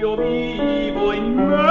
vivo in me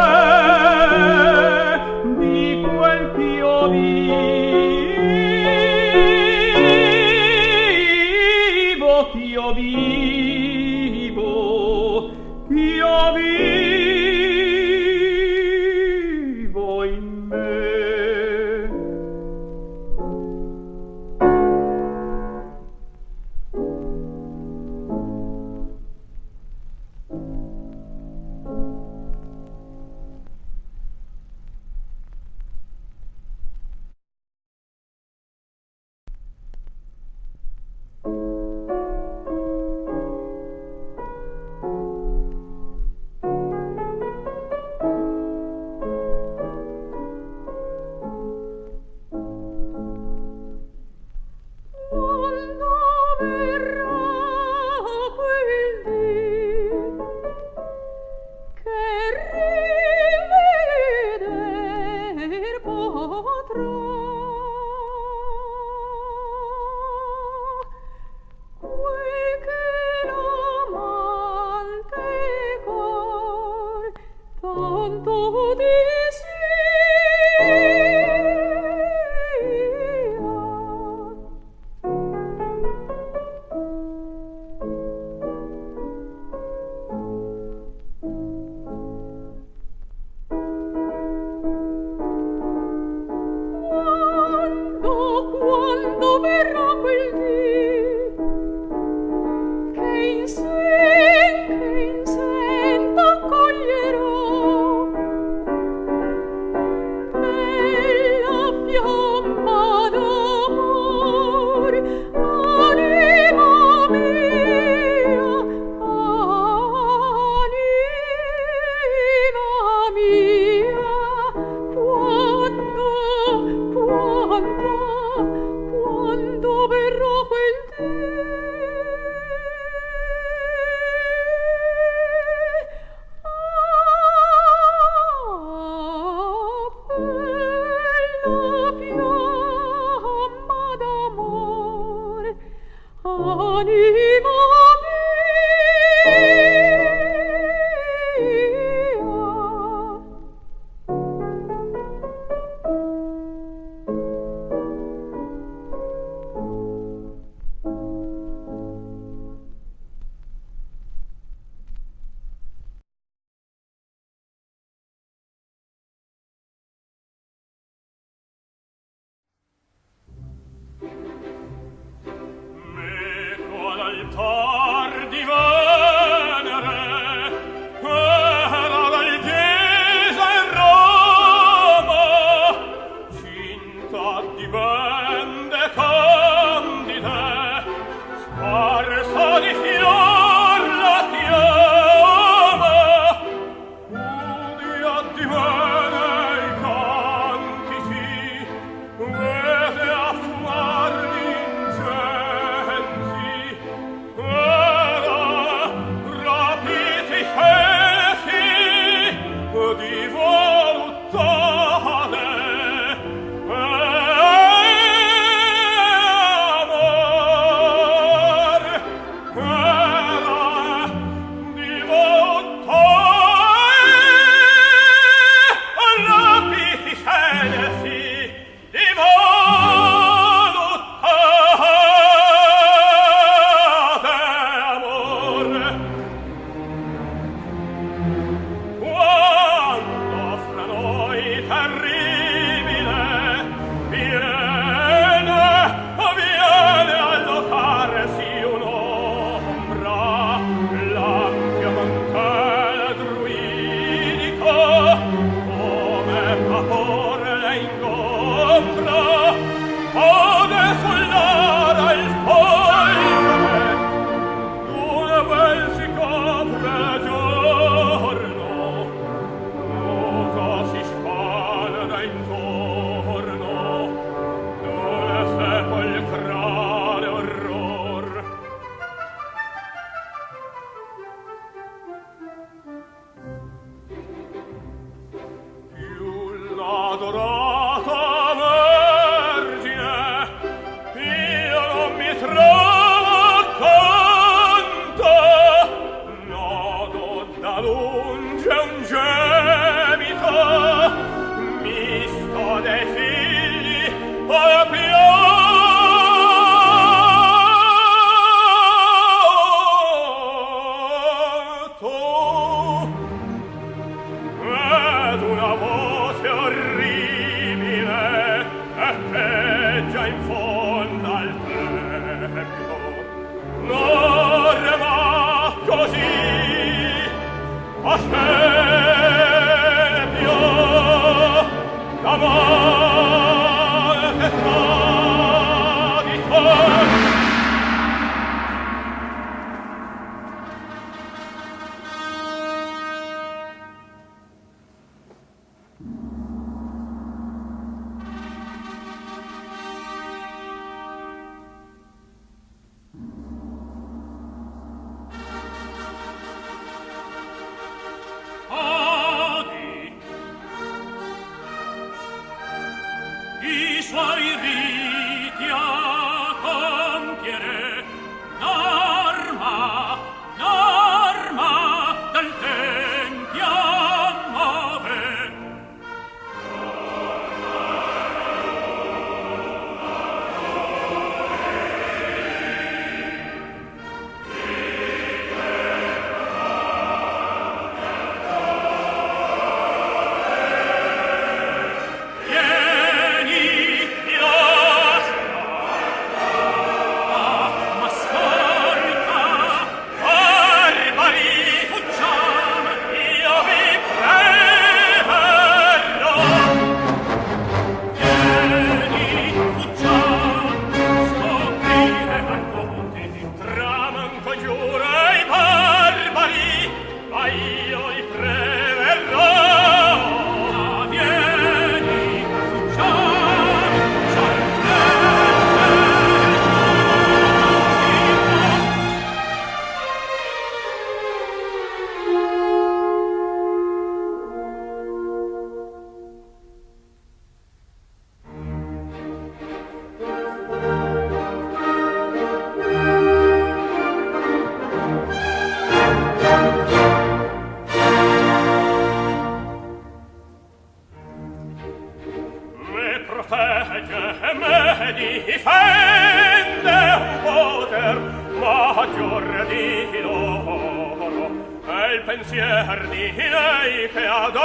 fior di loro e il pensier di lei che adora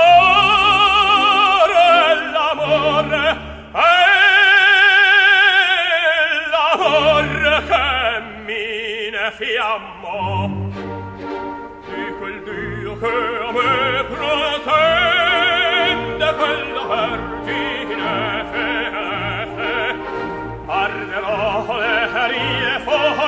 l'amore. E l'amor che mine fiammo. Di quel Dio che a me pretende quella vergine fedele arderò le herie fuori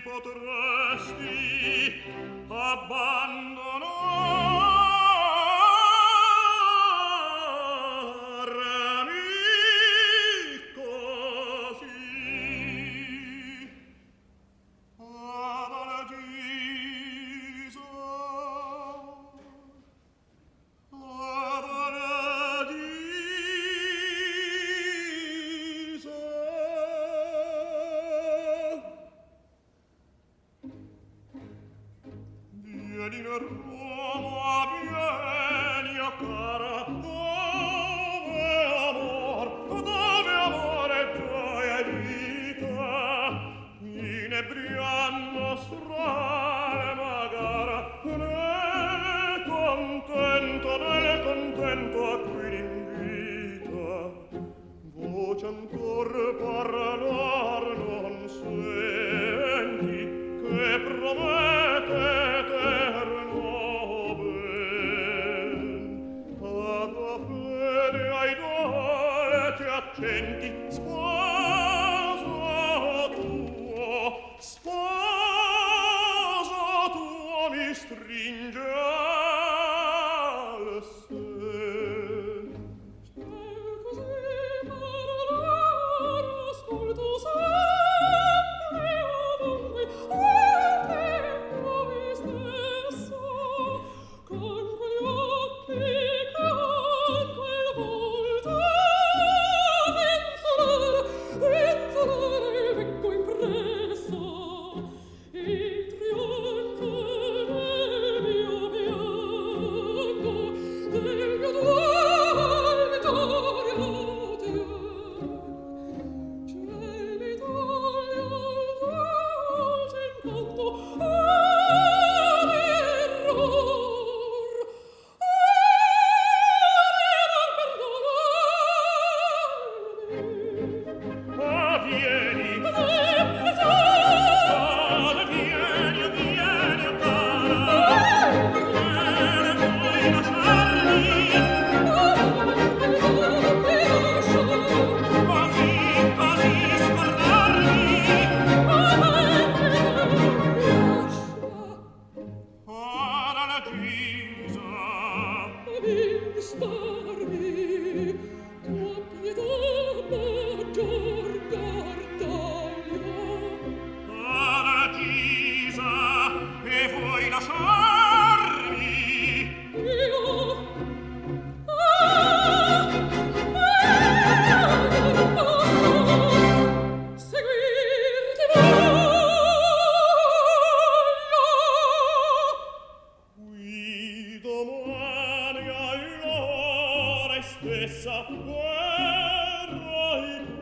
potresti abbandonare domani all'ora stessa verrai tu